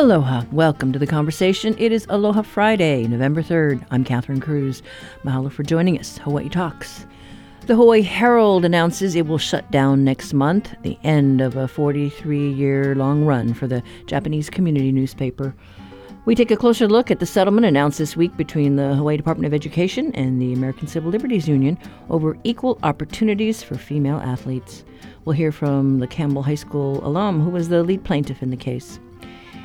Aloha. Welcome to the conversation. It is Aloha Friday, November 3rd. I'm Catherine Cruz. Mahalo for joining us. Hawaii Talks. The Hawaii Herald announces it will shut down next month, the end of a 43 year long run for the Japanese community newspaper. We take a closer look at the settlement announced this week between the Hawaii Department of Education and the American Civil Liberties Union over equal opportunities for female athletes. We'll hear from the Campbell High School alum who was the lead plaintiff in the case.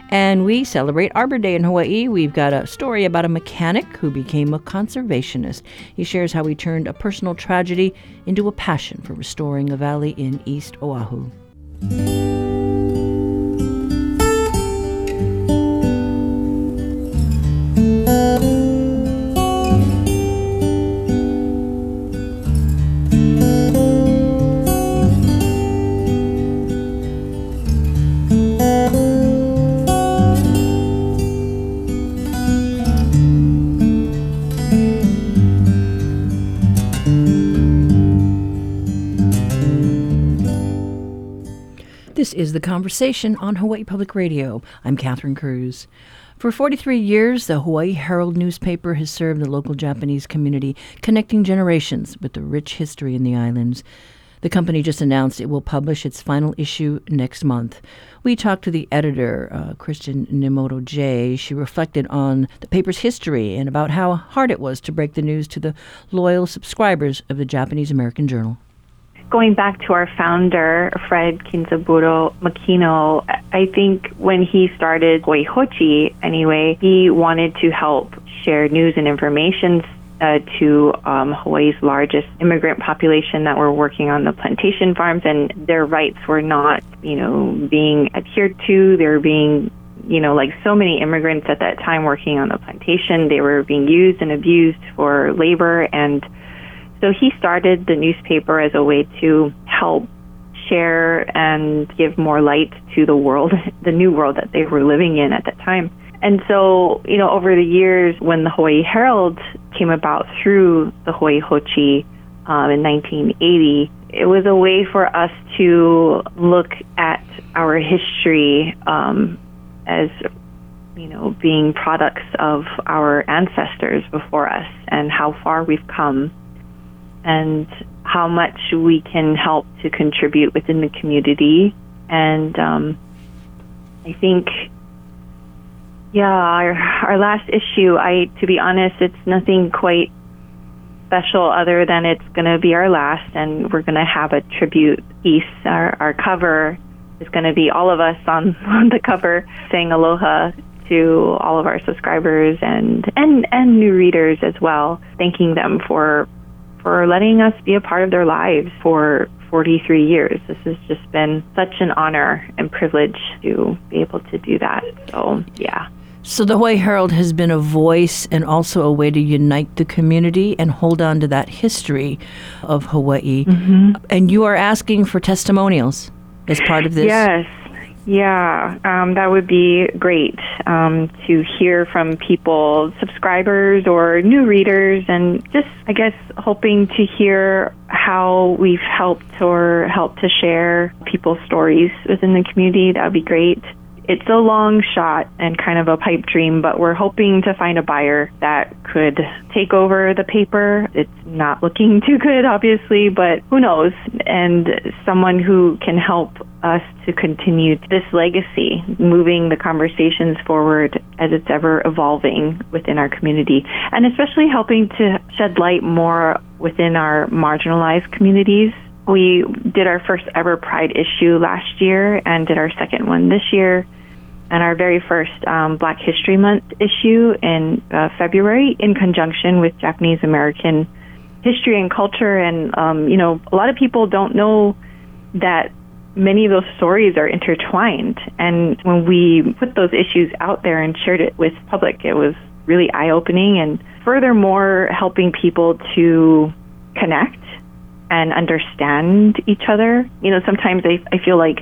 And we celebrate Arbor Day in Hawaii. We've got a story about a mechanic who became a conservationist. He shares how he turned a personal tragedy into a passion for restoring a valley in East Oahu. This is The Conversation on Hawaii Public Radio. I'm Catherine Cruz. For 43 years, the Hawaii Herald newspaper has served the local Japanese community, connecting generations with the rich history in the islands. The company just announced it will publish its final issue next month. We talked to the editor, uh, Kristen Nemoto Jay. She reflected on the paper's history and about how hard it was to break the news to the loyal subscribers of the Japanese American Journal going back to our founder, Fred Kinzaburo Makino, I think when he started Hochi, anyway, he wanted to help share news and information uh, to um, Hawaii's largest immigrant population that were working on the plantation farms, and their rights were not, you know, being adhered to. They were being, you know, like so many immigrants at that time working on the plantation, they were being used and abused for labor and so he started the newspaper as a way to help share and give more light to the world, the new world that they were living in at that time. And so, you know, over the years, when the Hawaii Herald came about through the Hawaii Hochi um, in 1980, it was a way for us to look at our history um, as, you know, being products of our ancestors before us and how far we've come and how much we can help to contribute within the community. And um, I think, yeah, our, our last issue, I to be honest, it's nothing quite special other than it's going to be our last, and we're going to have a tribute piece. Our, our cover is going to be all of us on, on the cover saying aloha to all of our subscribers and, and, and new readers as well, thanking them for for letting us be a part of their lives for 43 years. This has just been such an honor and privilege to be able to do that. So, yeah. So, the Hawaii Herald has been a voice and also a way to unite the community and hold on to that history of Hawaii. Mm-hmm. And you are asking for testimonials as part of this? Yes. Yeah, um, that would be great um, to hear from people, subscribers or new readers, and just, I guess, hoping to hear how we've helped or helped to share people's stories within the community. That would be great it's a long shot and kind of a pipe dream, but we're hoping to find a buyer that could take over the paper. It's not looking too good, obviously, but who knows? And someone who can help us to continue this legacy, moving the conversations forward as it's ever evolving within our community, and especially helping to shed light more within our marginalized communities we did our first ever Pride issue last year and did our second one this year and our very first um, Black History Month issue in uh, February in conjunction with Japanese American history and culture. And, um, you know, a lot of people don't know that many of those stories are intertwined. And when we put those issues out there and shared it with public, it was really eye opening and furthermore helping people to connect and understand each other. You know, sometimes I, I feel like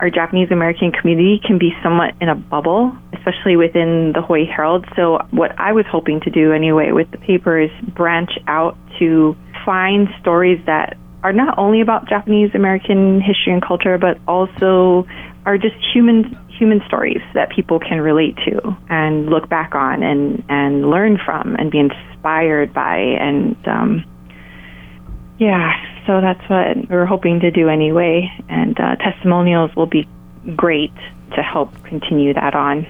our Japanese American community can be somewhat in a bubble, especially within the Hawaii Herald. So, what I was hoping to do anyway with the paper is branch out to find stories that are not only about Japanese American history and culture, but also are just human human stories that people can relate to and look back on and, and learn from and be inspired by. And um, yeah, so that's what we're hoping to do anyway. And uh, testimonials will be great to help continue that on.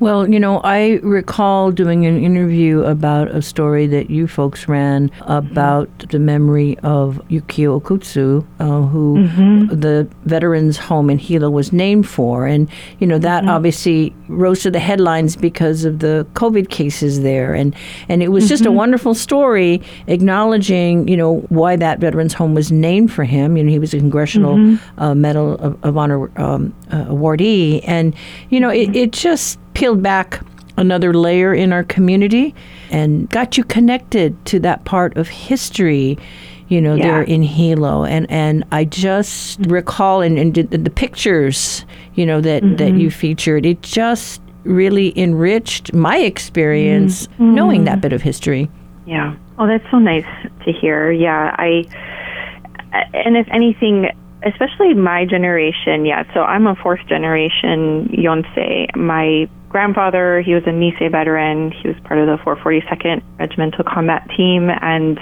Well, you know, I recall doing an interview about a story that you folks ran about mm-hmm. the memory of Yukio Okutsu, uh, who mm-hmm. the veterans home in Hilo was named for. And, you know, that mm-hmm. obviously rose to the headlines because of the COVID cases there. And, and it was just a mm-hmm. wonderful story acknowledging, you know, why that veterans home was named for him. You know, he was a Congressional mm-hmm. uh, Medal of, of Honor um, uh, awardee. And, you know, it, it just peeled back another layer in our community and got you connected to that part of history you know, yeah. there in Hilo. And, and I just recall and, and the pictures, you know, that, mm-hmm. that you featured, it just really enriched my experience mm-hmm. knowing that bit of history. Yeah. Oh, that's so nice to hear. Yeah. I, and if anything, especially my generation, yeah. So I'm a fourth generation Yonsei. My grandfather, he was a Nisei veteran. He was part of the 442nd Regimental Combat Team, and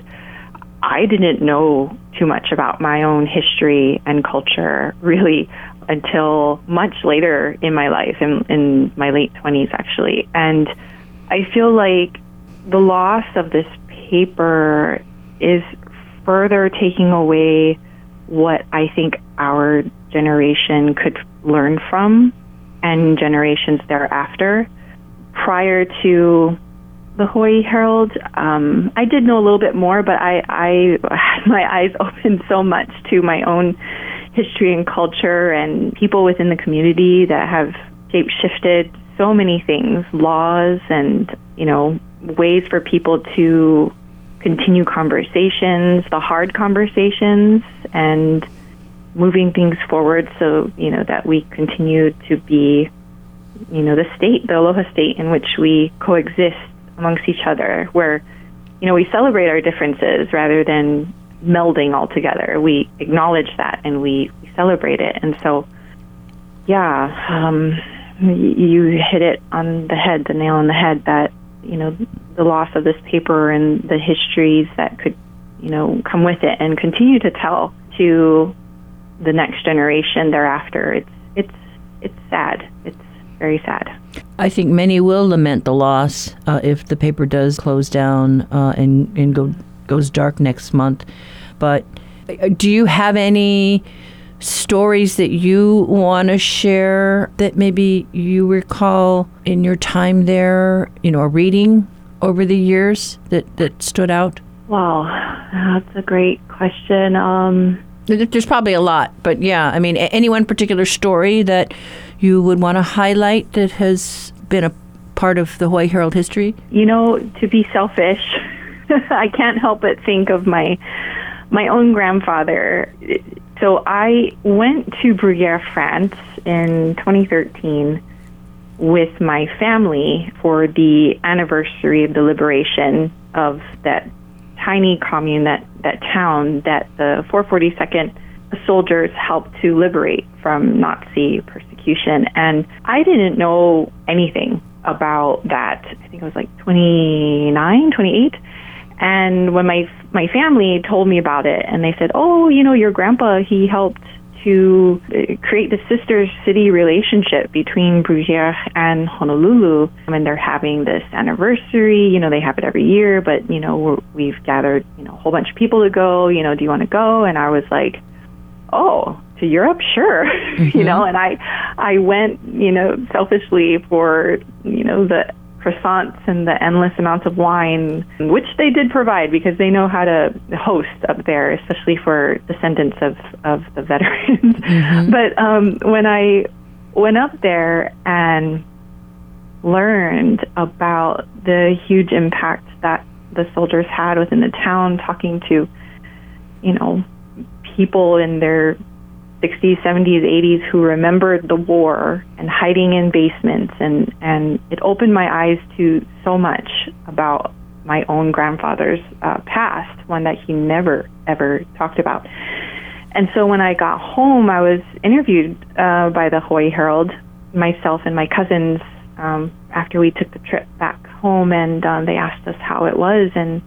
I didn't know too much about my own history and culture really until much later in my life, in, in my late 20s actually. And I feel like the loss of this paper is further taking away what I think our generation could learn from and generations thereafter. Prior to the Hawaii Herald, um, I did know a little bit more, but I, I had my eyes opened so much to my own history and culture and people within the community that have shape shifted so many things, laws and, you know, ways for people to continue conversations, the hard conversations, and moving things forward so you know that we continue to be you know the state the aloha state in which we coexist amongst each other where you know we celebrate our differences rather than melding all together. We acknowledge that and we, we celebrate it. And so yeah um, you hit it on the head the nail on the head that you know the loss of this paper and the histories that could you know come with it and continue to tell to the next generation thereafter. It's it's it's sad. It's very sad. I think many will lament the loss uh, if the paper does close down uh, and and go goes dark next month. But uh, do you have any stories that you want to share that maybe you recall in your time there? You know, a reading over the years that that stood out. Wow, that's a great question. Um, there's probably a lot, but yeah, I mean, any one particular story that you would want to highlight that has been a part of the Hawaii Herald history? You know, to be selfish, I can't help but think of my my own grandfather. So I went to Bruyères, France in 2013 with my family for the anniversary of the liberation of that tiny commune, that, that town that the 442nd soldiers helped to liberate from Nazi persecution. And I didn't know anything about that. I think I was like 29, 28. And when my my family told me about it, and they said, "Oh, you know, your grandpa he helped to uh, create the sister city relationship between Bruyères and Honolulu. And they're having this anniversary. You know, they have it every year, but, you know, we've gathered, you know, a whole bunch of people to go. You know, do you want to go? And I was like, oh, to Europe, sure. Mm-hmm. you know, and I, I went, you know, selfishly for, you know, the croissants and the endless amounts of wine, which they did provide because they know how to host up there, especially for descendants of, of the veterans. Mm-hmm. but um, when I went up there and learned about the huge impact that the soldiers had within the town, talking to, you know, people in their 60s, 70s, 80s who remembered the war and hiding in basements and and it opened my eyes to so much about my own grandfather's uh, past, one that he never ever talked about. And so when I got home, I was interviewed uh, by the Hawaii Herald myself and my cousins um, after we took the trip back home, and um, they asked us how it was, and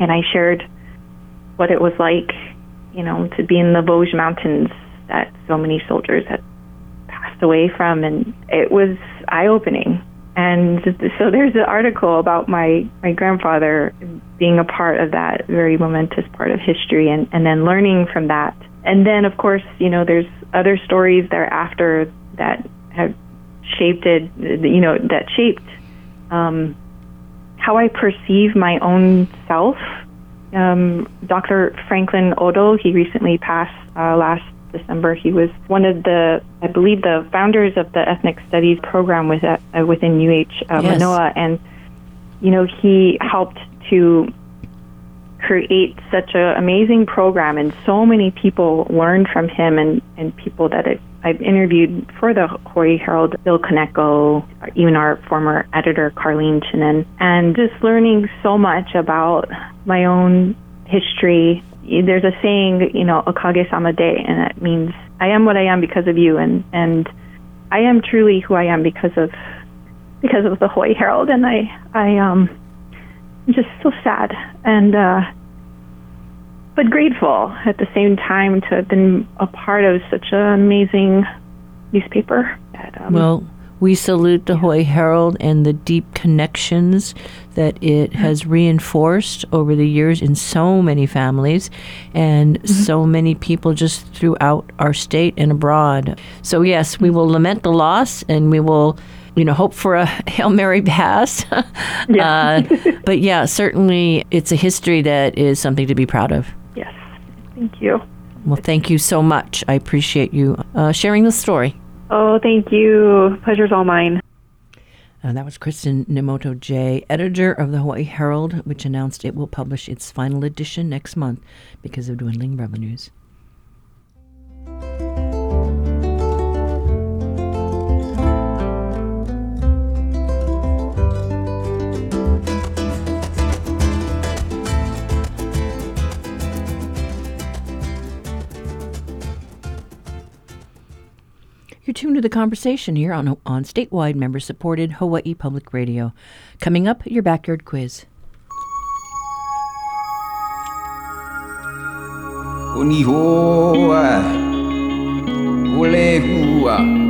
and I shared what it was like, you know, to be in the Vosges Mountains that so many soldiers had passed away from, and it was eye opening. And so there's an article about my, my grandfather being a part of that very momentous part of history and, and then learning from that. And then, of course, you know, there's other stories thereafter that have shaped it, you know, that shaped um, how I perceive my own self. Um, Dr. Franklin Odo, he recently passed uh, last December. He was one of the, I believe, the founders of the ethnic studies program with, uh, within UH uh, yes. Manoa, and you know he helped to create such an amazing program, and so many people learned from him, and and people that I've, I've interviewed for the Hawaii Herald, Bill Kaneko, even our former editor Karleen Chinen, and just learning so much about my own history. There's a saying, you know, okage sama de, and that means I am what I am because of you, and and I am truly who I am because of because of the Hawaii Herald, and I I um just so sad and uh, but grateful at the same time to have been a part of such an amazing newspaper. That, um, well, we salute the Hawaii Herald and the deep connections that it mm-hmm. has reinforced over the years in so many families and mm-hmm. so many people just throughout our state and abroad. So, yes, we will lament the loss and we will you know, hope for a Hail Mary pass. yeah. uh, but yeah, certainly it's a history that is something to be proud of. Yes. Thank you. Well, thank you so much. I appreciate you uh, sharing the story. Oh, thank you. Pleasure's all mine. Uh, that was Kristen Nemoto Jay, editor of the Hawaii Herald, which announced it will publish its final edition next month because of dwindling revenues. You're tuned to the conversation here on, on statewide member supported Hawaii Public Radio. Coming up, your backyard quiz. Unihoa, Olehua.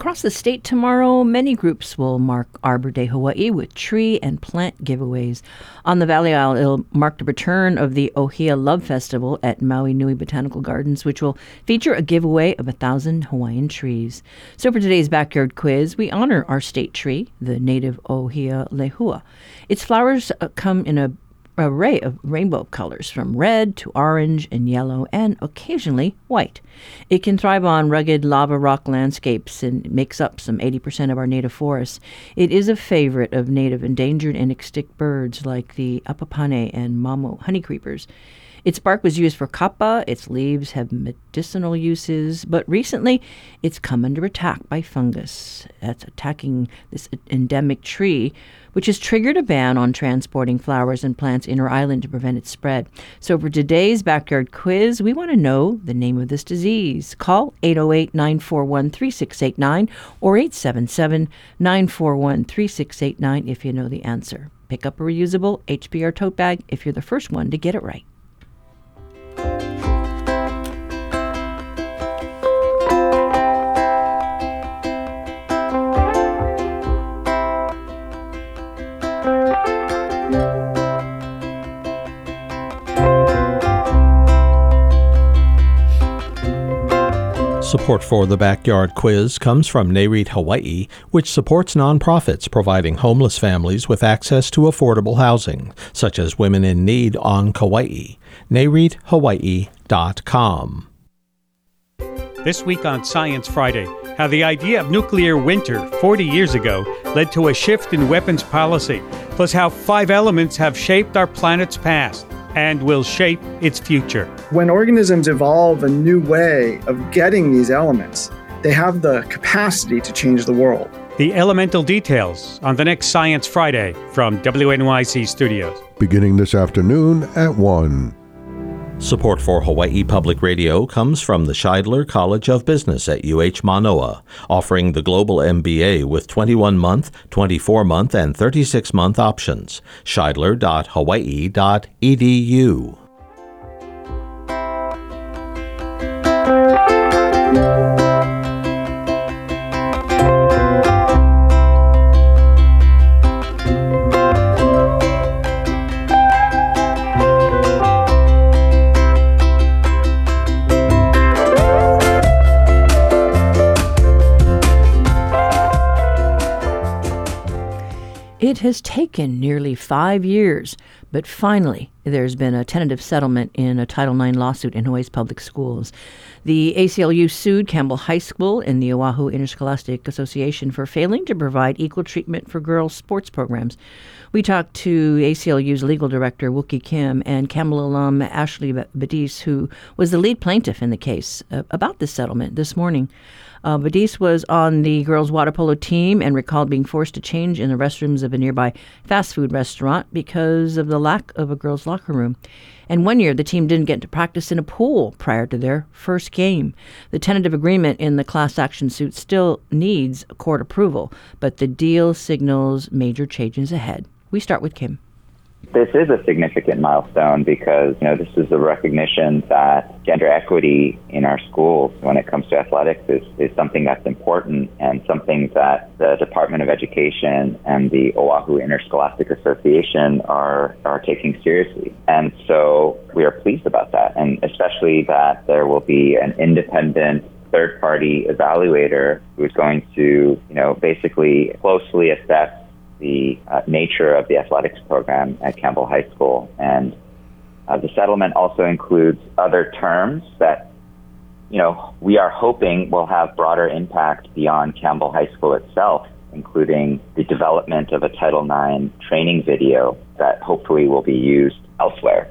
Across the state tomorrow, many groups will mark Arbor Day Hawaii with tree and plant giveaways. On the Valley Isle, it'll mark the return of the Ohia Love Festival at Maui Nui Botanical Gardens, which will feature a giveaway of a thousand Hawaiian trees. So for today's backyard quiz, we honor our state tree, the native Ohia lehua. Its flowers uh, come in a array of rainbow colors from red to orange and yellow and occasionally white. It can thrive on rugged lava rock landscapes and makes up some 80% of our native forests. It is a favorite of native endangered and extinct birds like the apapane and mamo honeycreepers. Its bark was used for kapa, its leaves have medicinal uses, but recently it's come under attack by fungus that's attacking this endemic tree, which has triggered a ban on transporting flowers and plants inter island to prevent its spread. So for today's backyard quiz, we want to know the name of this disease. Call 808 941 3689 or 877 941 3689 if you know the answer. Pick up a reusable HPR tote bag if you're the first one to get it right you Support for the Backyard Quiz comes from NAREIT Hawaii, which supports nonprofits providing homeless families with access to affordable housing, such as Women in Need on Kauai. NAREITHawaii.com. This week on Science Friday, how the idea of nuclear winter 40 years ago led to a shift in weapons policy, plus how five elements have shaped our planet's past and will shape its future. When organisms evolve a new way of getting these elements, they have the capacity to change the world. The elemental details on the next Science Friday from WNYC Studios. Beginning this afternoon at 1. Support for Hawaii Public Radio comes from the Shidler College of Business at UH Manoa, offering the Global MBA with 21 month, 24 month, and 36 month options. Shidler.hawaii.edu. It has taken nearly five years, but finally there's been a tentative settlement in a Title IX lawsuit in Hawaii's public schools. The ACLU sued Campbell High School and the Oahu Interscholastic Association for failing to provide equal treatment for girls' sports programs. We talked to ACLU's legal director, Wookie Kim, and Campbell alum Ashley Badis, who was the lead plaintiff in the case, uh, about this settlement this morning. Uh, Badis was on the girls' water polo team and recalled being forced to change in the restrooms of a nearby fast food restaurant because of the lack of a girls' locker room. And one year, the team didn't get to practice in a pool prior to their first game. The tentative agreement in the class action suit still needs court approval, but the deal signals major changes ahead. We start with Kim. This is a significant milestone because, you know, this is a recognition that gender equity in our schools when it comes to athletics is, is something that's important and something that the Department of Education and the Oahu Interscholastic Association are, are taking seriously. And so we are pleased about that, and especially that there will be an independent third party evaluator who's going to, you know, basically closely assess the uh, nature of the athletics program at Campbell High School. And uh, the settlement also includes other terms that, you know, we are hoping will have broader impact beyond Campbell High School itself, including the development of a Title IX training video that hopefully will be used elsewhere.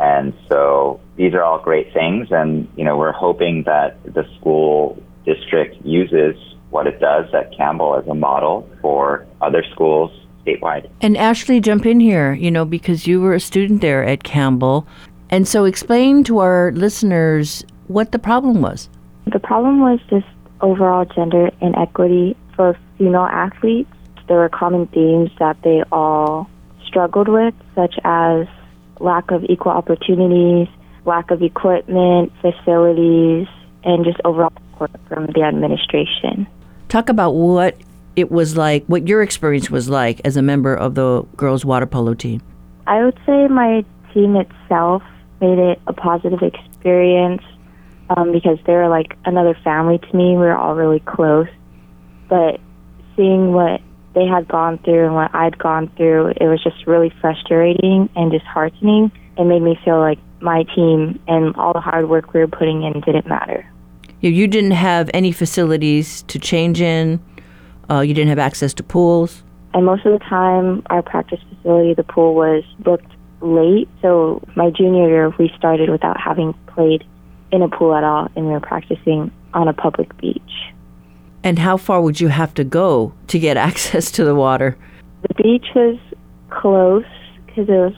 And so these are all great things, and you know we're hoping that the school district uses what it does at Campbell as a model for other schools statewide. And Ashley, jump in here, you know, because you were a student there at Campbell. And so explain to our listeners what the problem was. The problem was just overall gender inequity for female athletes. There were common themes that they all struggled with, such as lack of equal opportunities, lack of equipment, facilities, and just overall support from the administration. Talk about what it was like, what your experience was like as a member of the girls' water polo team. I would say my team itself made it a positive experience um, because they were like another family to me. We were all really close. But seeing what they had gone through and what I'd gone through, it was just really frustrating and disheartening. It made me feel like my team and all the hard work we were putting in didn't matter you didn't have any facilities to change in. Uh, you didn't have access to pools. And most of the time, our practice facility, the pool was booked late. So my junior year, we started without having played in a pool at all, and we were practicing on a public beach. And how far would you have to go to get access to the water? The beach was close because it was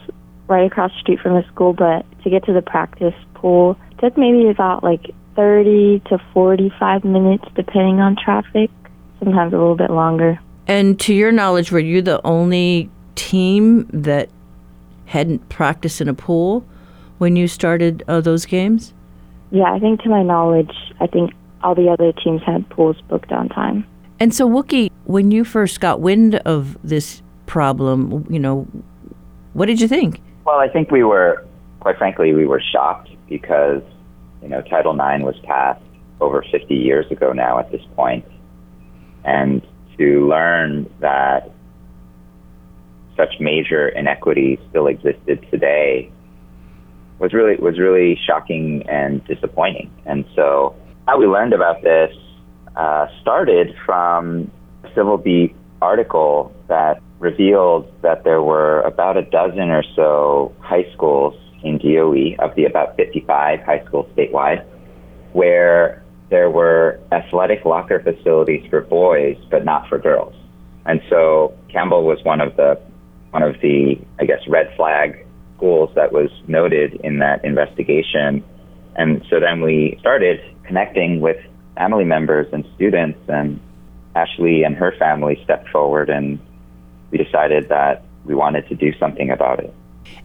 right across the street from the school, but to get to the practice pool took maybe about like 30 to 45 minutes, depending on traffic, sometimes a little bit longer. And to your knowledge, were you the only team that hadn't practiced in a pool when you started uh, those games? Yeah, I think to my knowledge, I think all the other teams had pools booked on time. And so, Wookie, when you first got wind of this problem, you know, what did you think? Well, I think we were, quite frankly, we were shocked because you know, Title IX was passed over 50 years ago now at this point, and to learn that such major inequity still existed today was really was really shocking and disappointing. And so, how we learned about this uh, started from a Civil Beat article that revealed that there were about a dozen or so high schools in DOE of the about 55 high schools statewide, where there were athletic locker facilities for boys, but not for girls. And so Campbell was one of the one of the I guess red flag schools that was noted in that investigation. And so then we started connecting with family members and students and Ashley and her family stepped forward and we decided that we wanted to do something about it.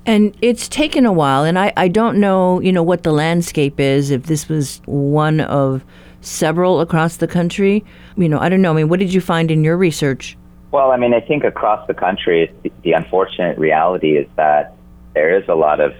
And it's taken a while, and I, I don't know, you know, what the landscape is, if this was one of several across the country. You know, I don't know. I mean, what did you find in your research? Well, I mean, I think across the country, the, unfortunate reality is that there is a lot of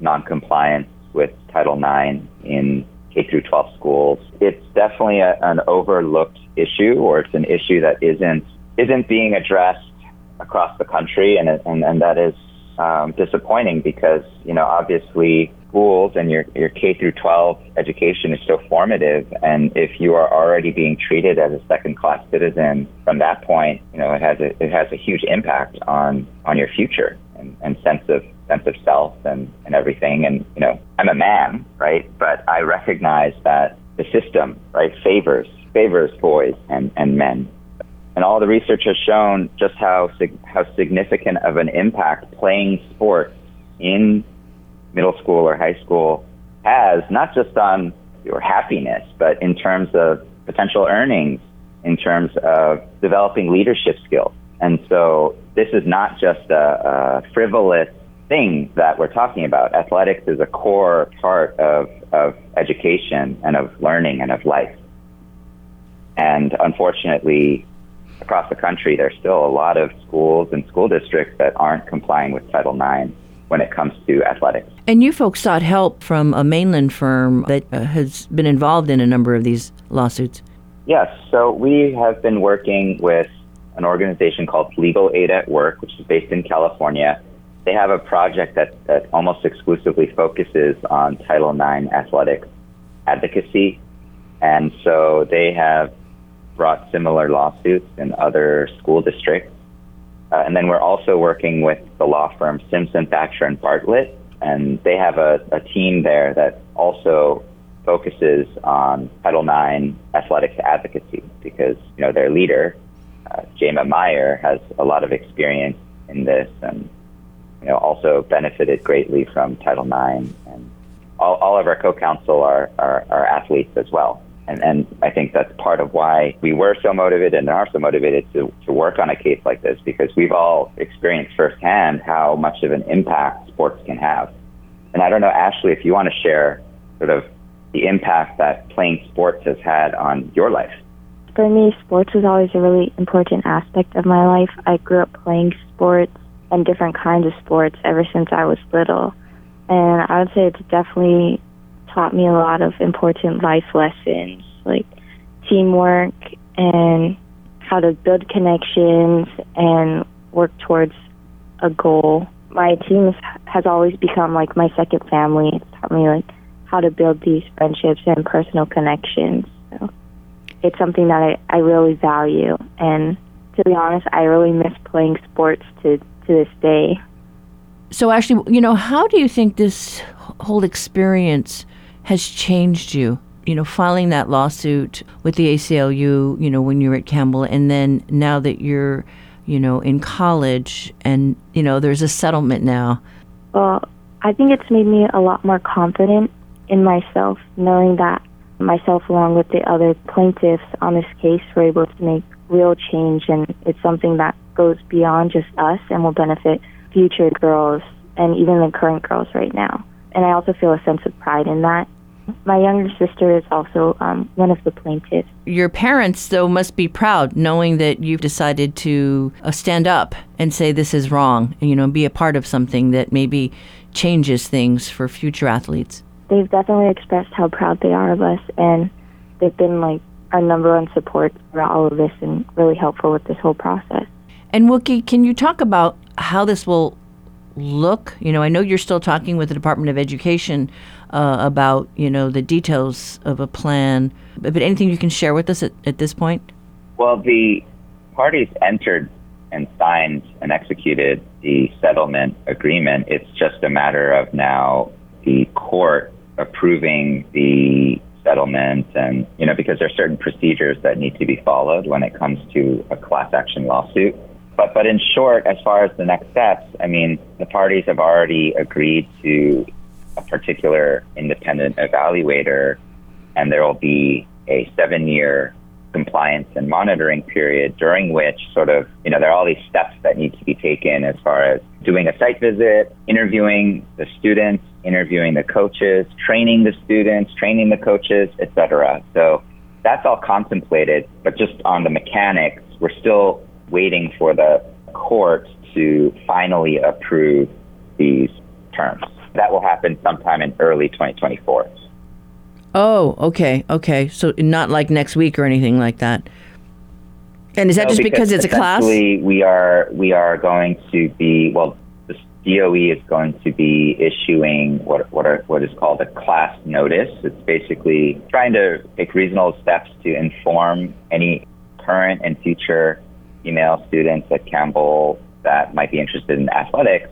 noncompliance with Title IX in K through 12 schools. It's definitely a, an overlooked issue, or it's an issue that isn't isn't being addressed across the country, and and, and that is um, disappointing because you know obviously schools and your your K through 12 education is so formative, and if you are already being treated as a second class citizen from that point, you know it has a it has a huge impact on on your future and, and sense of sense of self and, and everything. And you know I'm a man, right? But I recognize that the system right favors favors boys and, and men and all the research has shown just how how significant of an impact playing sports in middle school or high school has, not just on your happiness, but in terms of potential earnings, in terms of developing leadership skills. And so this is not just a, a frivolous thing that we're talking about. Athletics is a core part of, of education and of learning and of life. And unfortunately, across the country, there's still a lot of schools and school districts that aren't complying with Title IX when it comes to athletics. And you folks sought help from a mainland firm that uh, has been involved in a number of these lawsuits. Yes, so we have been working with an organization called Legal Aid at Work, which is based in California. They have a project that, that almost exclusively focuses on Title IX athletics advocacy. And so they have brought similar lawsuits in other school districts. Uh, and then we're also working with the law firm Simpson, Thacher, and Bartlett, and they have a, a team there that also focuses on Title IX athletics advocacy because you know their leader, uh, Meyer, has a lot of experience in this, and you know also benefited greatly from Title IX. And all, all of our co-counsel are, are, are athletes as well. And, and I think that's part of why we were so motivated and are so motivated to, to work on a case like this because we've all experienced firsthand how much of an impact sports can have. And I don't know, Ashley, if you want to share sort of the impact that playing sports has had on your life. For me, sports was always a really important aspect of my life. I grew up playing sports and different kinds of sports ever since I was little. And I would say it's definitely taught me a lot of important life lessons like teamwork and how to build connections and work towards a goal. My team has always become like my second family. It's taught me like how to build these friendships and personal connections. So it's something that I, I really value. And to be honest, I really miss playing sports to, to this day. So, actually, you know, how do you think this whole experience has changed you? You know, filing that lawsuit with the ACLU, you know, when you were at Campbell, and then now that you're, you know, in college and, you know, there's a settlement now. Well, I think it's made me a lot more confident in myself, knowing that myself, along with the other plaintiffs on this case, were able to make real change, and it's something that goes beyond just us and will benefit future girls and even the current girls right now. And I also feel a sense of pride in that. My younger sister is also um, one of the plaintiffs. Your parents, though, must be proud knowing that you've decided to uh, stand up and say this is wrong, and, you know, be a part of something that maybe changes things for future athletes. They've definitely expressed how proud they are of us, and they've been like our number one support throughout all of this and really helpful with this whole process. And Wookie, can you talk about how this will look? You know, I know you're still talking with the Department of Education uh, about, you know, the details of a plan, but, but anything you can share with us at, at this point? Well, the parties entered and signed and executed the settlement agreement. It's just a matter of now the court approving the settlement and, you know, because there are certain procedures that need to be followed when it comes to a class action lawsuit. But, but in short, as far as the next steps, I mean, the parties have already agreed to a particular independent evaluator, and there will be a seven year compliance and monitoring period during which sort of, you know, there are all these steps that need to be taken as far as doing a site visit, interviewing the students, interviewing the coaches, training the students, training the coaches, etc. So that's all contemplated, but just on the mechanics, we're still waiting for the court to finally approve these terms. That will happen sometime in early 2024. Oh, okay, okay. So not like next week or anything like that. And is that No, just because, it's a class? We are we are going to be well. The DOE is going to be issuing what what are what is called a class notice. It's basically trying to take reasonable steps to inform any current and future female students at Campbell that might be interested in athletics,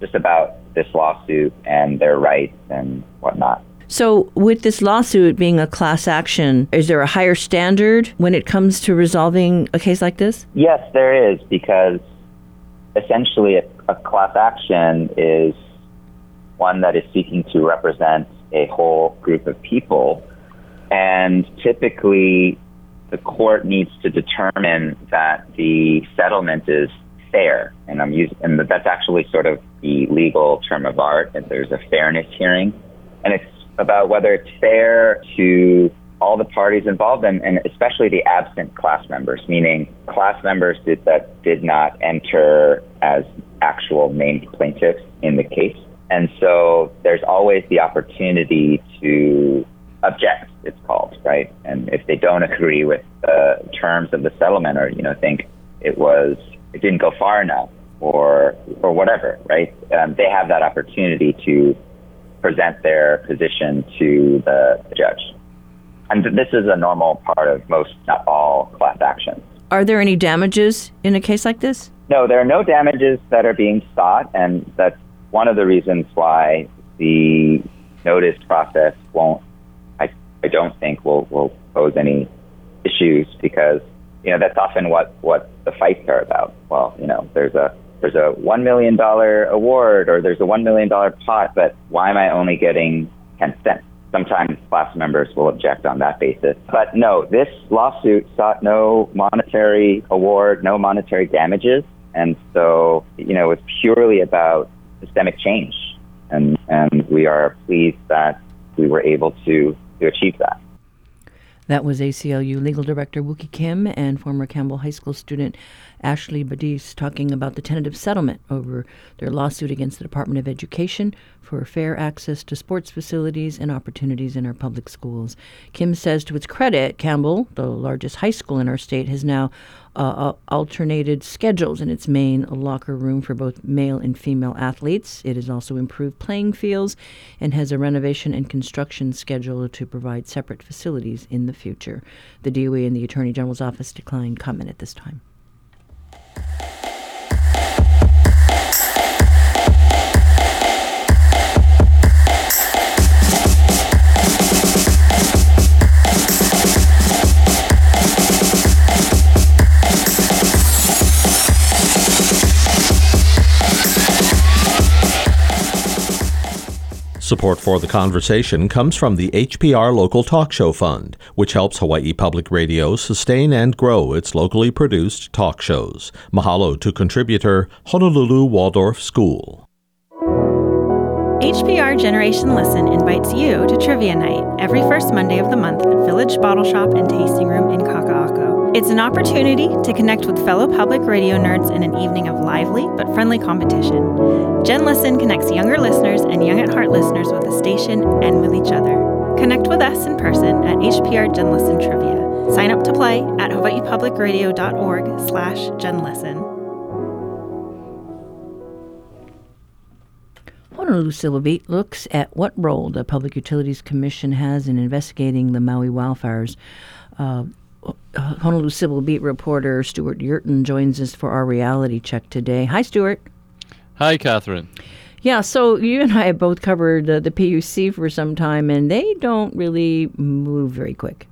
just about this lawsuit and their rights and whatnot. So, with this lawsuit being a class action, is there a higher standard when it comes to resolving a case like this? Yes, there is, because essentially a, a class action is one that is seeking to represent a whole group of people. And typically, the court needs to determine that the settlement is fair. And I'm using, and that's actually sort of the legal term of art, that there's a fairness hearing. And it's about whether it's fair to all the parties involved and, and especially the absent class members, meaning class members did, that did not enter as actual named plaintiffs in the case. And so there's always the opportunity to object, it's called, right? And if they don't agree with the terms of the settlement or, you know, think it was, it didn't go far enough or, or whatever, right? Um, they have that opportunity to present their position to the judge. And this is a normal part of most, not all, class actions. Are there any damages in a case like this? No, there are no damages that are being sought, and that's one of the reasons why the notice process won't, I, don't think, will, will pose any issues because, you know, that's often what, what the fights are about. Well, you know, there's a there's a one million dollar award or there's a one million dollar pot, but why am I only getting ten cents? Sometimes class members will object on that basis. But no, this lawsuit sought no monetary award, no monetary damages. And so, you know, it's purely about systemic change. And, and we are pleased that we were able to, to achieve that. That was ACLU Legal Director Wookie Kim and former Campbell High School student Ashley Badis talking about the tentative settlement over their lawsuit against the Department of Education for fair access to sports facilities and opportunities in our public schools. Kim says, to its credit, Campbell, the largest high school in our state, has now uh, alternated schedules in its main locker room for both male and female athletes. It has also improved playing fields and has a renovation and construction schedule to provide separate facilities in the future. The DOE and the Attorney General's office declined comment at this time. Support for the conversation comes from the HPR Local Talk Show Fund, which helps Hawaii Public Radio sustain and grow its locally produced talk shows. Mahalo to contributor Honolulu Waldorf School. HPR Generation Listen invites you to Trivia Night every first Monday of the month at Village Bottle Shop and Tasting Room in Kaka'ako. It's an opportunity to connect with fellow public radio nerds in an evening of lively but friendly competition. Gen Listen connects younger listeners and young at heart listeners with the station and with each other. Connect with us in person at HPR Gen Listen Trivia. Sign up to play at hawaiipublicradio.org slash genlisten. Honolulu Beat looks at what role the Public Utilities Commission has in investigating the Maui wildfires. Uh, Honolulu Civil Beat reporter Stewart Yerton joins us for our reality check today. Hi, Stewart. Hi, Catherine. Yeah, so you and I have both covered uh, the PUC for some time, and they don't really move very quick.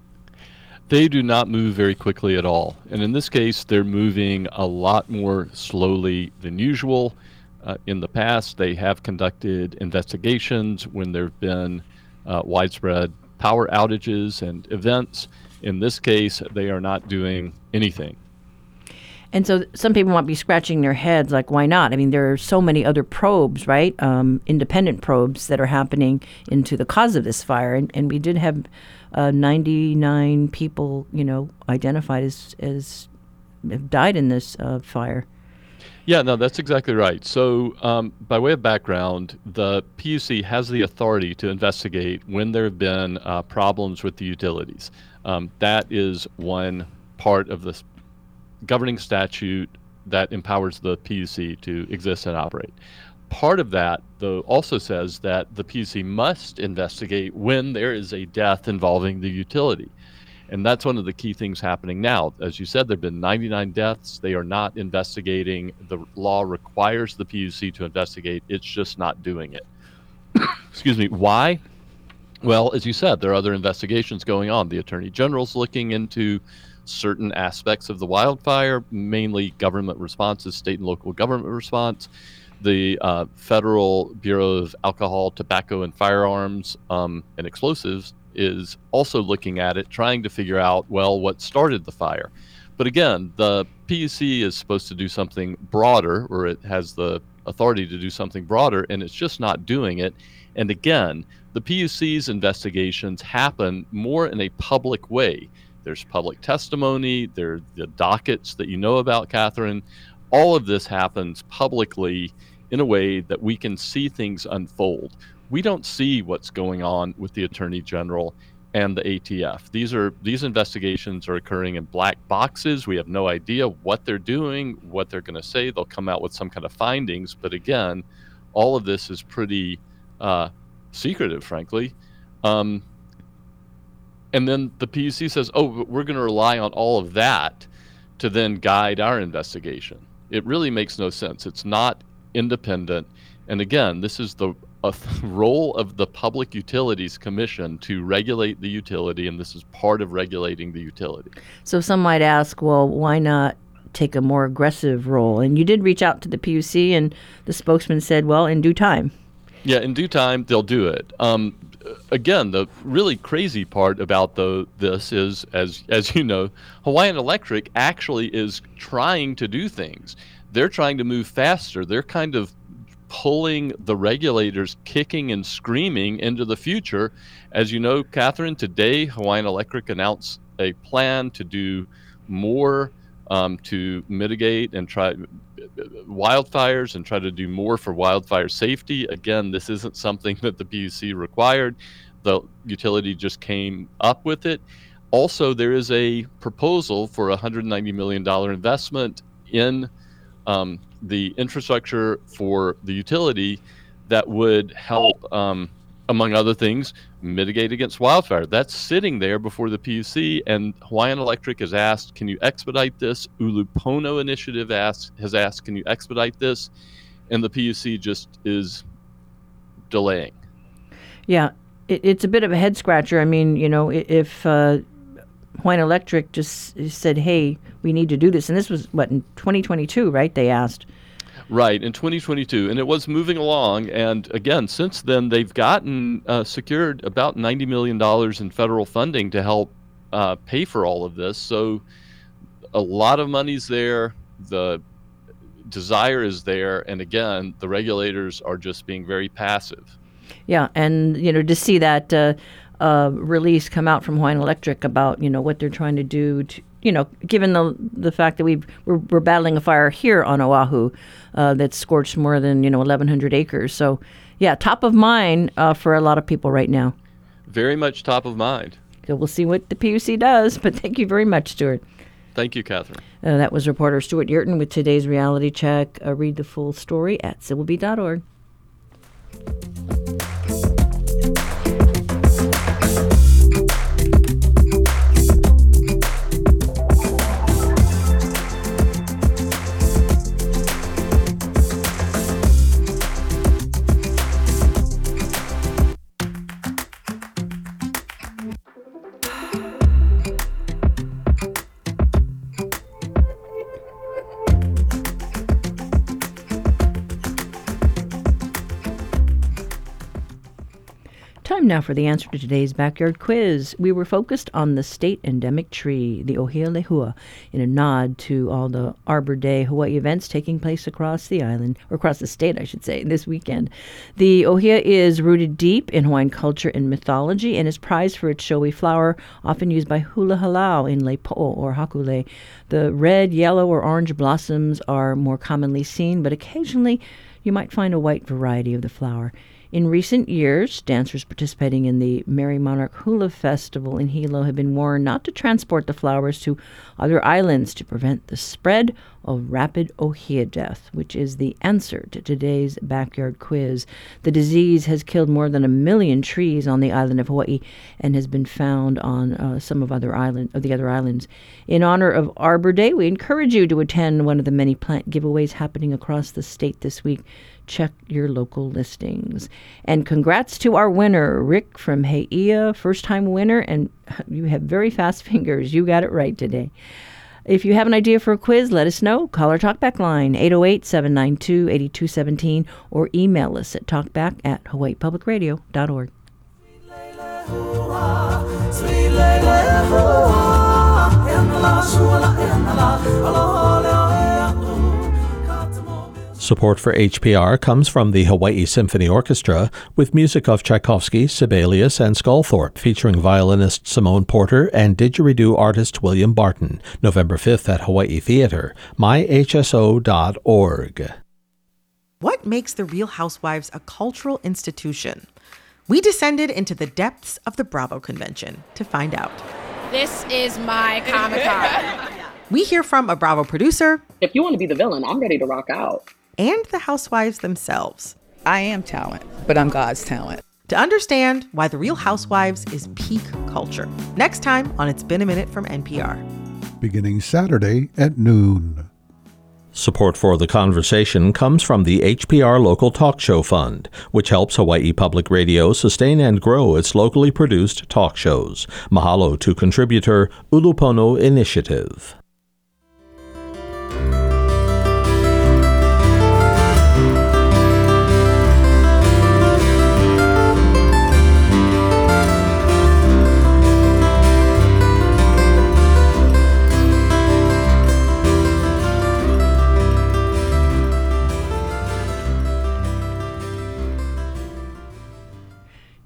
They do not move very quickly at all. And in this case, they're moving a lot more slowly than usual. Uh, in the past, they have conducted investigations when there have been uh, widespread power outages and events. In this case, they are not doing anything. And so some people might be scratching their heads, like, why not? I mean, there are so many other probes, right? Um, independent probes that are happening into the cause of this fire. And, and we did have uh, 99 people, you know, identified as, as have died in this uh, fire. Yeah, no, that's exactly right. So, um, by way of background, the PUC has the authority to investigate when there have been uh, problems with the utilities. Um, that is one part of this governing statute that empowers the PUC to exist and operate. Part of that, though, also says that the PUC must investigate when there is a death involving the utility. And that's one of the key things happening now. As you said, there have been 99 deaths. They are not investigating. The law requires the PUC to investigate, it's just not doing it. Excuse me. Why? Well, as you said, there are other investigations going on. The Attorney General's looking into certain aspects of the wildfire, mainly government responses, state and local government response. The uh, Federal Bureau of Alcohol, Tobacco, and Firearms um, and Explosives is also looking at it, trying to figure out, well, what started the fire. But again, the PUC is supposed to do something broader, or it has the authority to do something broader, and it's just not doing it. And again, the PUC's investigations happen more in a public way. There's public testimony, there are the dockets that you know about, Catherine. All of this happens publicly in a way that we can see things unfold. We don't see what's going on with the Attorney General and the ATF. These are these investigations are occurring in black boxes. We have no idea what they're doing, what they're going to say. They'll come out with some kind of findings, but again, all of this is pretty uh, secretive, frankly. Um, and then the PUC says, "Oh, we're going to rely on all of that to then guide our investigation." It really makes no sense. It's not independent. And again, this is the role of the Public Utilities Commission to regulate the utility, and this is part of regulating the utility. So some might ask, well, why not take a more aggressive role? And you did reach out to the PUC, and the spokesman said, well, in due time. Yeah, in due time, they'll do it. Um, again, the really crazy part about the this is, as as you know, Hawaiian Electric actually is trying to do things. They're trying to move faster. They're kind of pulling the regulators kicking and screaming into the future. As you know, Catherine, today Hawaiian Electric announced a plan to do more um, to mitigate and try wildfires and try to do more for wildfire safety. Again, this isn't something that the PUC required. The utility just came up with it. Also, there is a proposal for a $190 million investment in um, the infrastructure for the utility that would help um, among other things, mitigate against wildfire. That's sitting there before the PUC, and Hawaiian Electric has asked, "Can you expedite this?" Ulupono Initiative asks, has asked, "Can you expedite this?" And the PUC just is delaying. Yeah, it, it's a bit of a head scratcher. I mean, you know, if uh, Hawaiian Electric just said, "Hey, we need to do this," and this was what in 2022, right? They asked. Right, in 2022. And it was moving along. And again, since then, they've gotten uh, secured about $90 million in federal funding to help uh, pay for all of this. So a lot of money's there. The desire is there. And again, the regulators are just being very passive. Yeah. And, you know, to see that. Uh, uh, release come out from Hawaiian Electric about you know what they're trying to do to you know given the the fact that we've we're, we're battling a fire here on Oahu uh, that's scorched more than you know 1,100 acres. So yeah, top of mind uh, for a lot of people right now. Very much top of mind. So we'll see what the PUC does. But thank you very much, Stewart. Thank you, Catherine. Uh, that was reporter Stewart Yerton with today's reality check. Uh, read the full story at civilbeat.org. Now, for the answer to today's backyard quiz, we were focused on the state endemic tree, the Ohia lehua, in a nod to all the Arbor Day Hawaii events taking place across the island, or across the state, I should say, this weekend. The Ohia is rooted deep in Hawaiian culture and mythology and is prized for its showy flower, often used by hula halau in Lepo'o or Hakule. The red, yellow, or orange blossoms are more commonly seen, but occasionally you might find a white variety of the flower. In recent years, dancers participating in the Merrie Monarch Hula Festival in Hilo have been warned not to transport the flowers to other islands to prevent the spread of rapid ohia death, which is the answer to today's backyard quiz. The disease has killed more than a million trees on the island of Hawaii and has been found on uh, some of other island of the other islands. In honor of Arbor Day, we encourage you to attend one of the many plant giveaways happening across the state this week check your local listings. And congrats to our winner, Rick from Heia, first time winner, and you have very fast fingers. You got it right today. If you have an idea for a quiz, let us know. Call our talkback line, 808 792 8217, or email us at talkback at hawaiipublicradio.org. Support for HPR comes from the Hawaii Symphony Orchestra with music of Tchaikovsky, Sibelius, and Sculthorpe, featuring violinist Simone Porter and didgeridoo artist William Barton, November 5th at Hawaii Theater, myhso.org. What makes The Real Housewives a cultural institution? We descended into the depths of the Bravo Convention to find out. This is my Comic Con. We hear from a Bravo producer. If you want to be the villain, I'm ready to rock out and the housewives themselves. I am talent, but I'm God's talent. To understand why The Real Housewives is peak culture. Next time on It's Been a Minute from NPR. Beginning Saturday at noon. Support for the conversation comes from the HPR Local Talk Show Fund, which helps Hawaii Public Radio sustain and grow its locally produced talk shows. Mahalo to contributor Ulupono Initiative.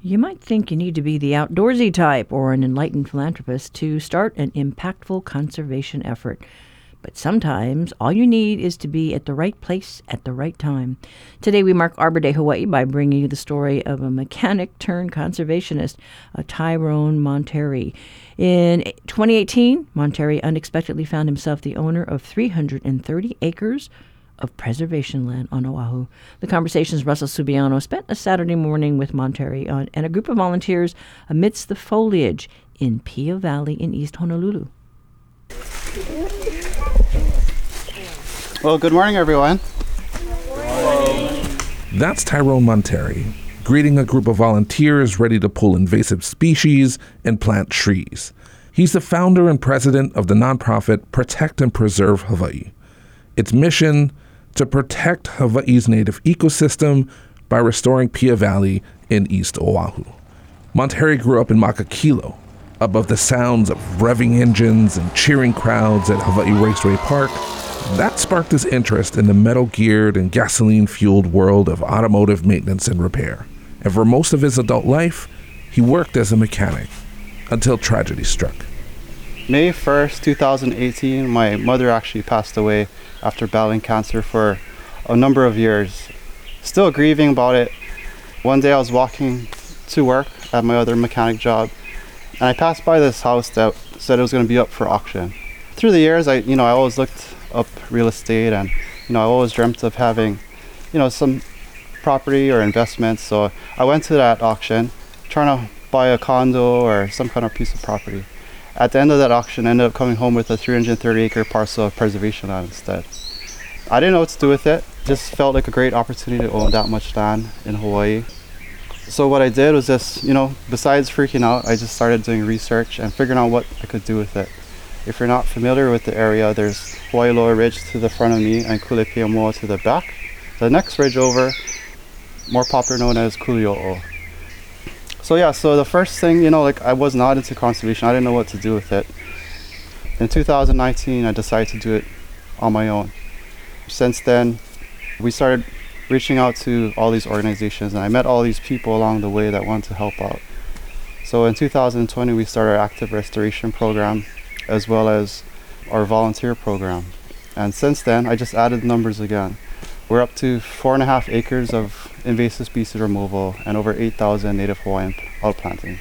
You might think you need to be the outdoorsy type or an enlightened philanthropist to start an impactful conservation effort. But sometimes all you need is to be at the right place at the right time. Today we mark Arbor Day Hawaii by bringing you the story of a mechanic turned conservationist, Tyrone Monterey. In 2018, Monterey unexpectedly found himself the owner of 330 acres of preservation land on Oahu. The conversations Russell Subiono spent a Saturday morning with Monterey on, and a group of volunteers amidst the foliage in Pia Valley in East Honolulu. Well, good morning, everyone. That's Tyrone Monterey, greeting a group of volunteers ready to pull invasive species and plant trees. He's the founder and president of the nonprofit Protect and Preserve Hawaii. Its mission to protect Hawaii's native ecosystem by restoring Pia Valley in East Oahu. Monterey grew up in Makakilo, above the sounds of revving engines and cheering crowds at Hawaii Raceway Park. That sparked his interest in the metal geared and gasoline fueled world of automotive maintenance and repair. And for most of his adult life, he worked as a mechanic until tragedy struck. May 1st, 2018, my mother actually passed away after battling cancer for a number of years. Still grieving about it. One day I was walking to work at my other mechanic job and I passed by this house that said it was going to be up for auction. Through the years, I you know I always looked up real estate and you know I always dreamt of having you know some property or investments. So I went to that auction trying to buy a condo or some kind of piece of property at the end of that auction, I ended up coming home with a 330 acre parcel of preservation land instead. I didn't know what to do with it. Just felt like a great opportunity to own that much land in Hawaii. So what I did was just, you know, besides freaking out, I just started doing research and figuring out what I could do with it. If you're not familiar with the area, there's Wailoa Ridge to the front of me and Kulepeamoa to the back. The next ridge over, more popular known as Kuliouou. So yeah, so the first thing, you know, like I was not into conservation. I didn't know what to do with it. In 2019, I decided to do it on my own. Since then, we started reaching out to all these organizations and I met all these people along the way that wanted to help out. So in 2020, we started our active restoration program as well as our volunteer program. And since then, I just added numbers again. We're up to four and a half acres of invasive species removal and over 8,000 native Hawaiian outplantings.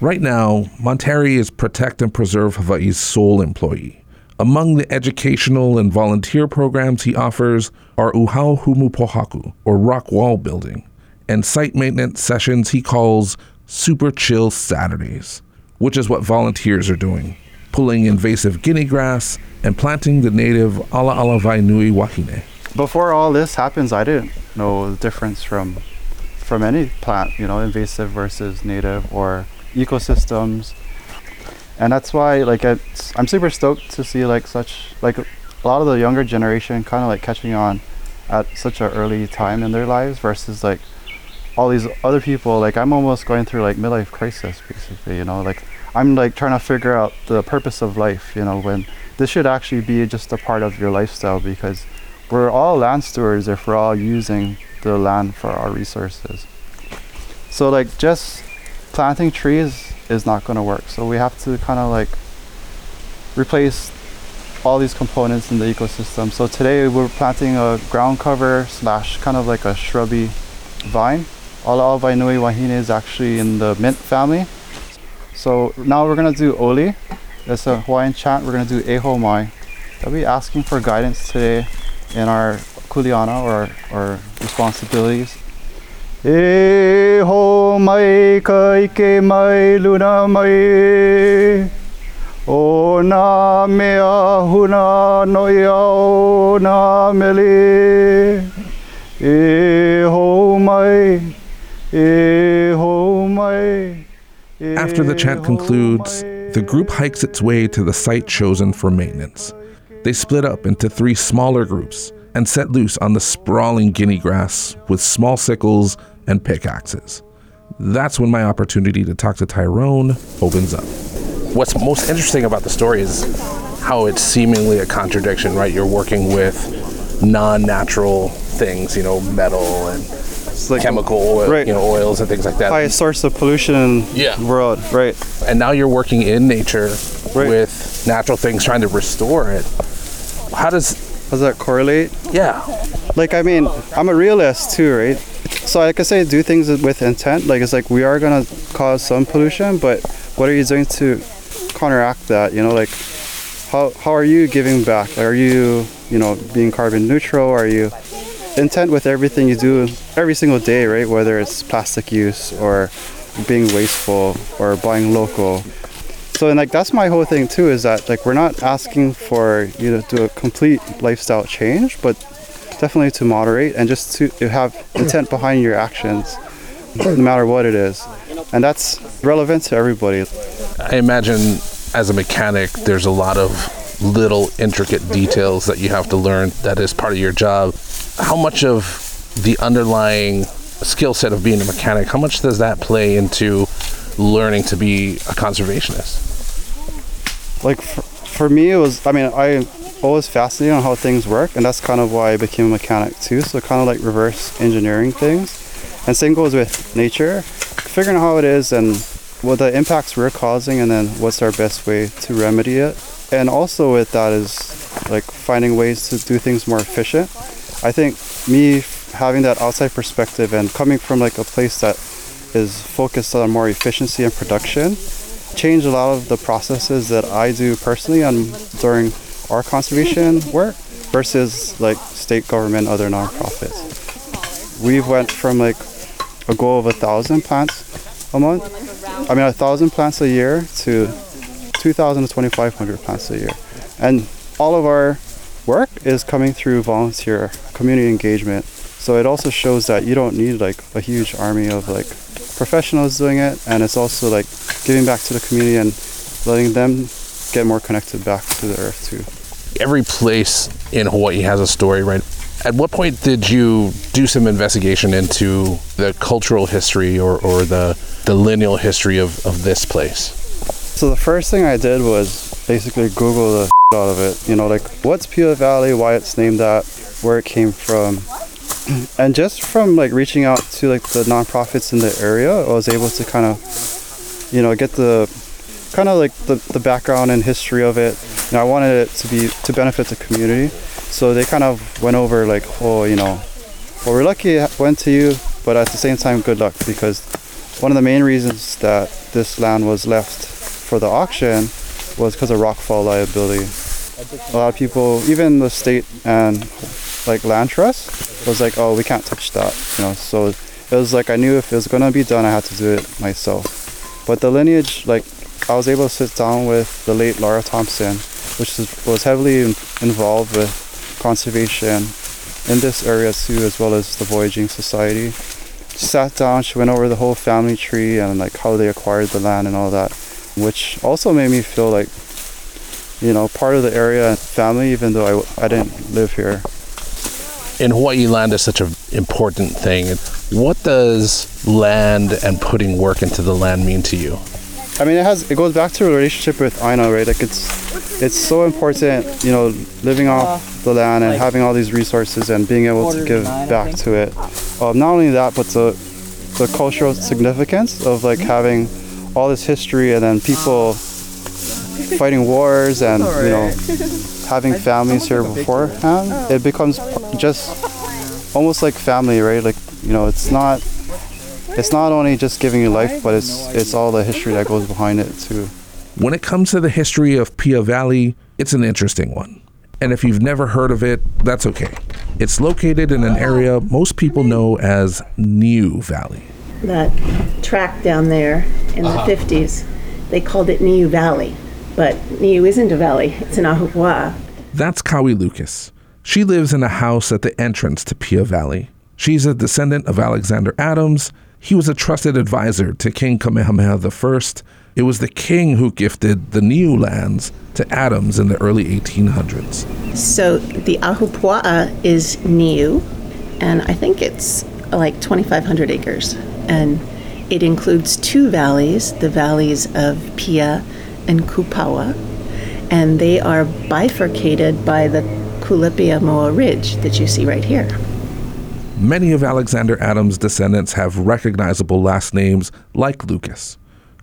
Right now, Monterey is Protect and Preserve Hawaii's sole employee. Among the educational and volunteer programs he offers are Uhau Humu Pohaku, or rock wall building, and site maintenance sessions he calls Super Chill Saturdays, which is what volunteers are doing, pulling invasive guinea grass and planting the native Ala Ala Vainui Wahine. Before all this happens, I didn't know the difference from from any plant, you know, invasive versus native or ecosystems. And that's why like it's, i'm super stoked to see like such like a lot of the younger generation kind of like catching on at such an early time in their lives versus like all these other people. Like i'm almost going through like midlife crisis basically you know? Like i'm like trying to figure out the purpose of life you know when this should actually be just a part of your lifestyle because we're all land stewards if we're all using the land for our resources so like just planting trees is not going to work. So we have to kind of like replace all these components in the ecosystem. So today we're planting a ground cover slash kind of like a shrubby vine. Ala Vainui Wahine is actually in the mint family. So now we're gonna do Oli. It's a Hawaiian chant. We're gonna do Eho Mai. I'll be asking for guidance today in our kuleana or, or responsibilities. E ho mai ka ike mai luna mai O nā mea huna noia o nā mele E ho mai, e ho mai After the chant concludes, the group hikes its way to the site chosen for maintenance. They split up into three smaller groups and set loose on the sprawling guinea grass with small sickles and pickaxes. That's when my opportunity to talk to Tyrone opens up. What's most interesting about the story is how it's seemingly a contradiction, right? You're working with non-natural things, you know, metal and like chemical oil, right. you know, oils and things like that. highest source of pollution in Yeah. the world, right? And now you're working in nature with natural things, trying to restore it. How does does that correlate? Yeah. Like I mean, I'm a realist too, right? So like I say, do things with intent. Like it's like we are gonna cause some pollution, but what are you doing to counteract that? You know, like how how are you giving back? Are you you know being carbon neutral? Are you intent with everything you do every single day, right? Whether it's plastic use or being wasteful or buying local. So and like that's my whole thing too is that like we're not asking for you to do a complete lifestyle change, but definitely to moderate and just to, to have intent behind your actions, no matter what it is, and that's relevant to everybody. I imagine as a mechanic, there's a lot of little intricate details that you have to learn that is part of your job. How much of the underlying skill set of being a mechanic, how much does that play into learning to be a conservationist? Like for, for me, it was. I mean, I always fascinated on how things work, and that's kind of why I became a mechanic too. So kind of like reverse engineering things, and same goes with nature, figuring out how it is and what the impacts we're causing, and then what's our best way to remedy it. And also with that is like finding ways to do things more efficient. I think me having that outside perspective and coming from like a place that is focused on more efficiency and production changed a lot of the processes that I do personally and during our conservation work versus like state government, other nonprofits. We've went from like a goal of a thousand plants a month, I mean a thousand plants a year to 2,000 to 2,500 plants a year. And all of our work is coming through volunteer community engagement. So it also shows that you don't need like a huge army of like professionals doing it, and it's also like giving back to the community and letting them get more connected back to the earth too. Every place in Hawaii has a story, right? At what point did you do some investigation into the cultural history or, or the, the lineal history of, of this place? So the first thing I did was basically Google the out of it. You know, like what's Pia Valley, why it's named that, where it came from. And just from like reaching out to like the nonprofits in the area, I was able to kind of, you know, get the kind of like the, the background and history of it. And I wanted it to be to benefit the community. So they kind of went over like, oh, you know, well, we're lucky it went to you, but at the same time, good luck because one of the main reasons that this land was left for the auction was because of rockfall liability. A lot of people, even the state and like land trust, was like, oh, we can't touch that, you know. So it was like I knew if it was gonna be done, I had to do it myself. But the lineage, like I was able to sit down with the late Laura Thompson, which is, was heavily in, involved with conservation in this area too, as well as the Voyaging Society. She sat down, she went over the whole family tree and like how they acquired the land and all that, which also made me feel like, you know, part of the area family, even though I, I didn't live here. In Hawaii, land is such an important thing. What does land and putting work into the land mean to you? I mean, it has it goes back to a relationship with Aina, right? Like it's it's so important, you know, living off the land and having all these resources and being able to give back to it. Um, not only that, but the the cultural significance of like having all this history and then people fighting wars and you know having families here beforehand. It becomes just almost like family, right? Like you know, it's not it's not only just giving you life, but it's it's all the history that goes behind it too. When it comes to the history of Pia Valley, it's an interesting one. And if you've never heard of it, that's okay. It's located in an area most people know as Niu Valley. That track down there in Uh-huh. the 50s, they called it Niu Valley. But Niu isn't a valley, it's an ahupua'a. That's Kawi Lucas. She lives in a house at the entrance to Pia Valley. She's a descendant of Alexander Adams. He was a trusted advisor to King Kamehameha I. It was the king who gifted the Niu lands to Adams in the early 1800s. So the ahupua'a is Niu, and I think it's like 2,500 acres. And it includes two valleys, the valleys of Pia and Kupaua, and they are bifurcated by the Kulepeamoa Ridge that you see right here. Many of Alexander Adams' descendants have recognizable last names like Lucas.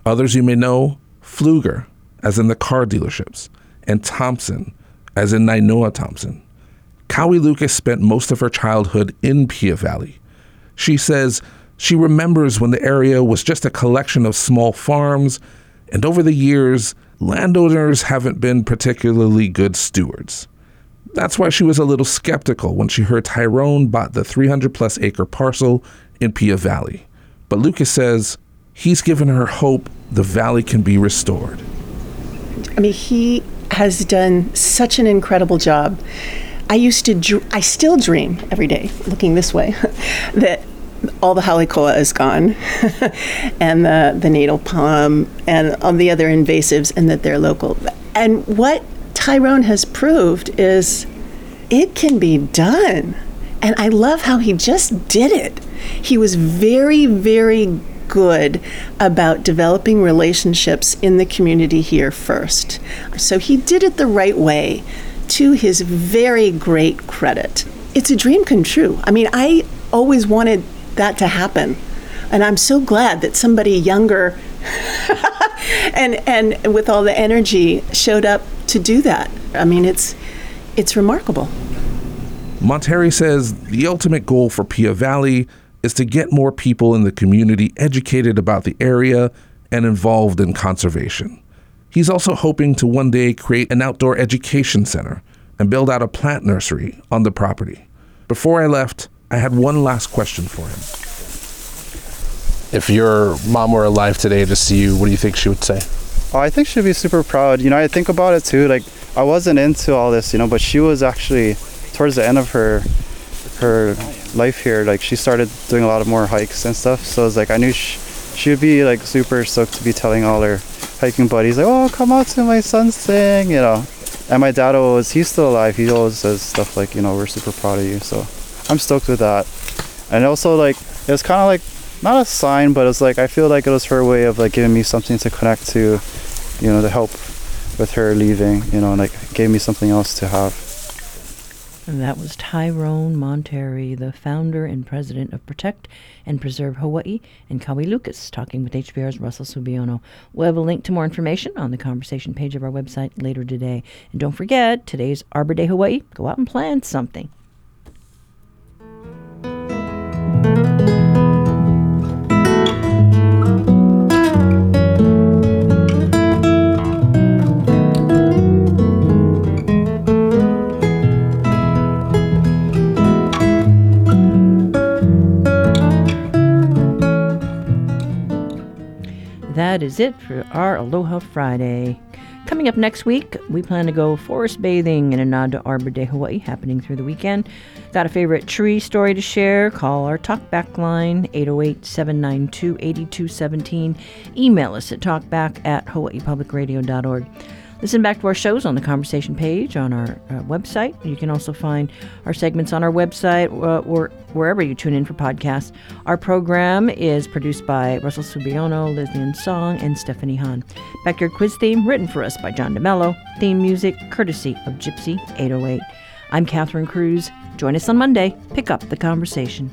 Others you may know Pflueger, as in the car dealerships, and Thompson, as in Nainoa Thompson. Kawi Lucas spent most of her childhood in Pia Valley. She says she remembers when the area was just a collection of small farms, and over the years, landowners haven't been particularly good stewards. That's why she was a little skeptical when she heard Tyrone bought the 300 plus acre parcel in Pia Valley. But Lucas says he's given her hope the valley can be restored. I mean, he has done such an incredible job. I used to, dr- I still dream every day, looking this way, that all the haole koa is gone, and the the natal palm, and all the other invasives, and that they're local. And what Tyrone has proved is it can be done. And I love how he just did it. He was very, very good about developing relationships in the community here first. So he did it the right way to his very great credit. It's a dream come true. I mean, I always wanted that to happen. And I'm so glad that somebody younger and and with all the energy showed up to do that. I mean, it's it's remarkable. Monterey says the ultimate goal for Pia Valley is to get more people in the community educated about the area and involved in conservation. He's also hoping to one day create an outdoor education center and build out a plant nursery on the property. Before I left, I had one last question for him. If your mom were alive today to see you, what do you think she would say? Oh, I think she'd be super proud. You know, I think about it too. Like I wasn't into all this, you know, but she was actually towards the end of her her life here. Like she started doing a lot of more hikes and stuff. So it's like I knew she, she would be like super stoked to be telling all her hiking buddies like, "Oh, come out to my son's thing," you know. And my dad always, he's still alive. He always says stuff like, you know, we're super proud of you. So I'm stoked with that. And also, like, it was kind of like, not a sign, but it's like, I feel like it was her way of like giving me something to connect to, you know, to help with her leaving, you know, and like gave me something else to have. And that was Tyrone Monterey, the founder and president of Protect and Preserve Hawaii, and Kawi Lucas talking with HPR's Russell Subiono. We'll have a link to more information on the conversation page of our website later today. And don't forget, today's Arbor Day Hawaii. Go out and plant something. That is it for our Aloha Friday. Coming up next week, we plan to go forest bathing in a nod to Arbor Day Hawaii happening through the weekend. Got a favorite tree story to share? Call our talkback line 808 792 8217. Email us at talkback at hawaiipublicradio.org. Listen back to our shows on the conversation page on our uh, website. You can also find our segments on our website uh, or wherever you tune in for podcasts. Our program is produced by Russell Subiono, Lillian Song, and Stephanie Hahn. Backyard Quiz theme written for us by John DeMello. Theme music courtesy of Gypsy 808. I'm Catherine Cruz. Join us on Monday. Pick up the conversation.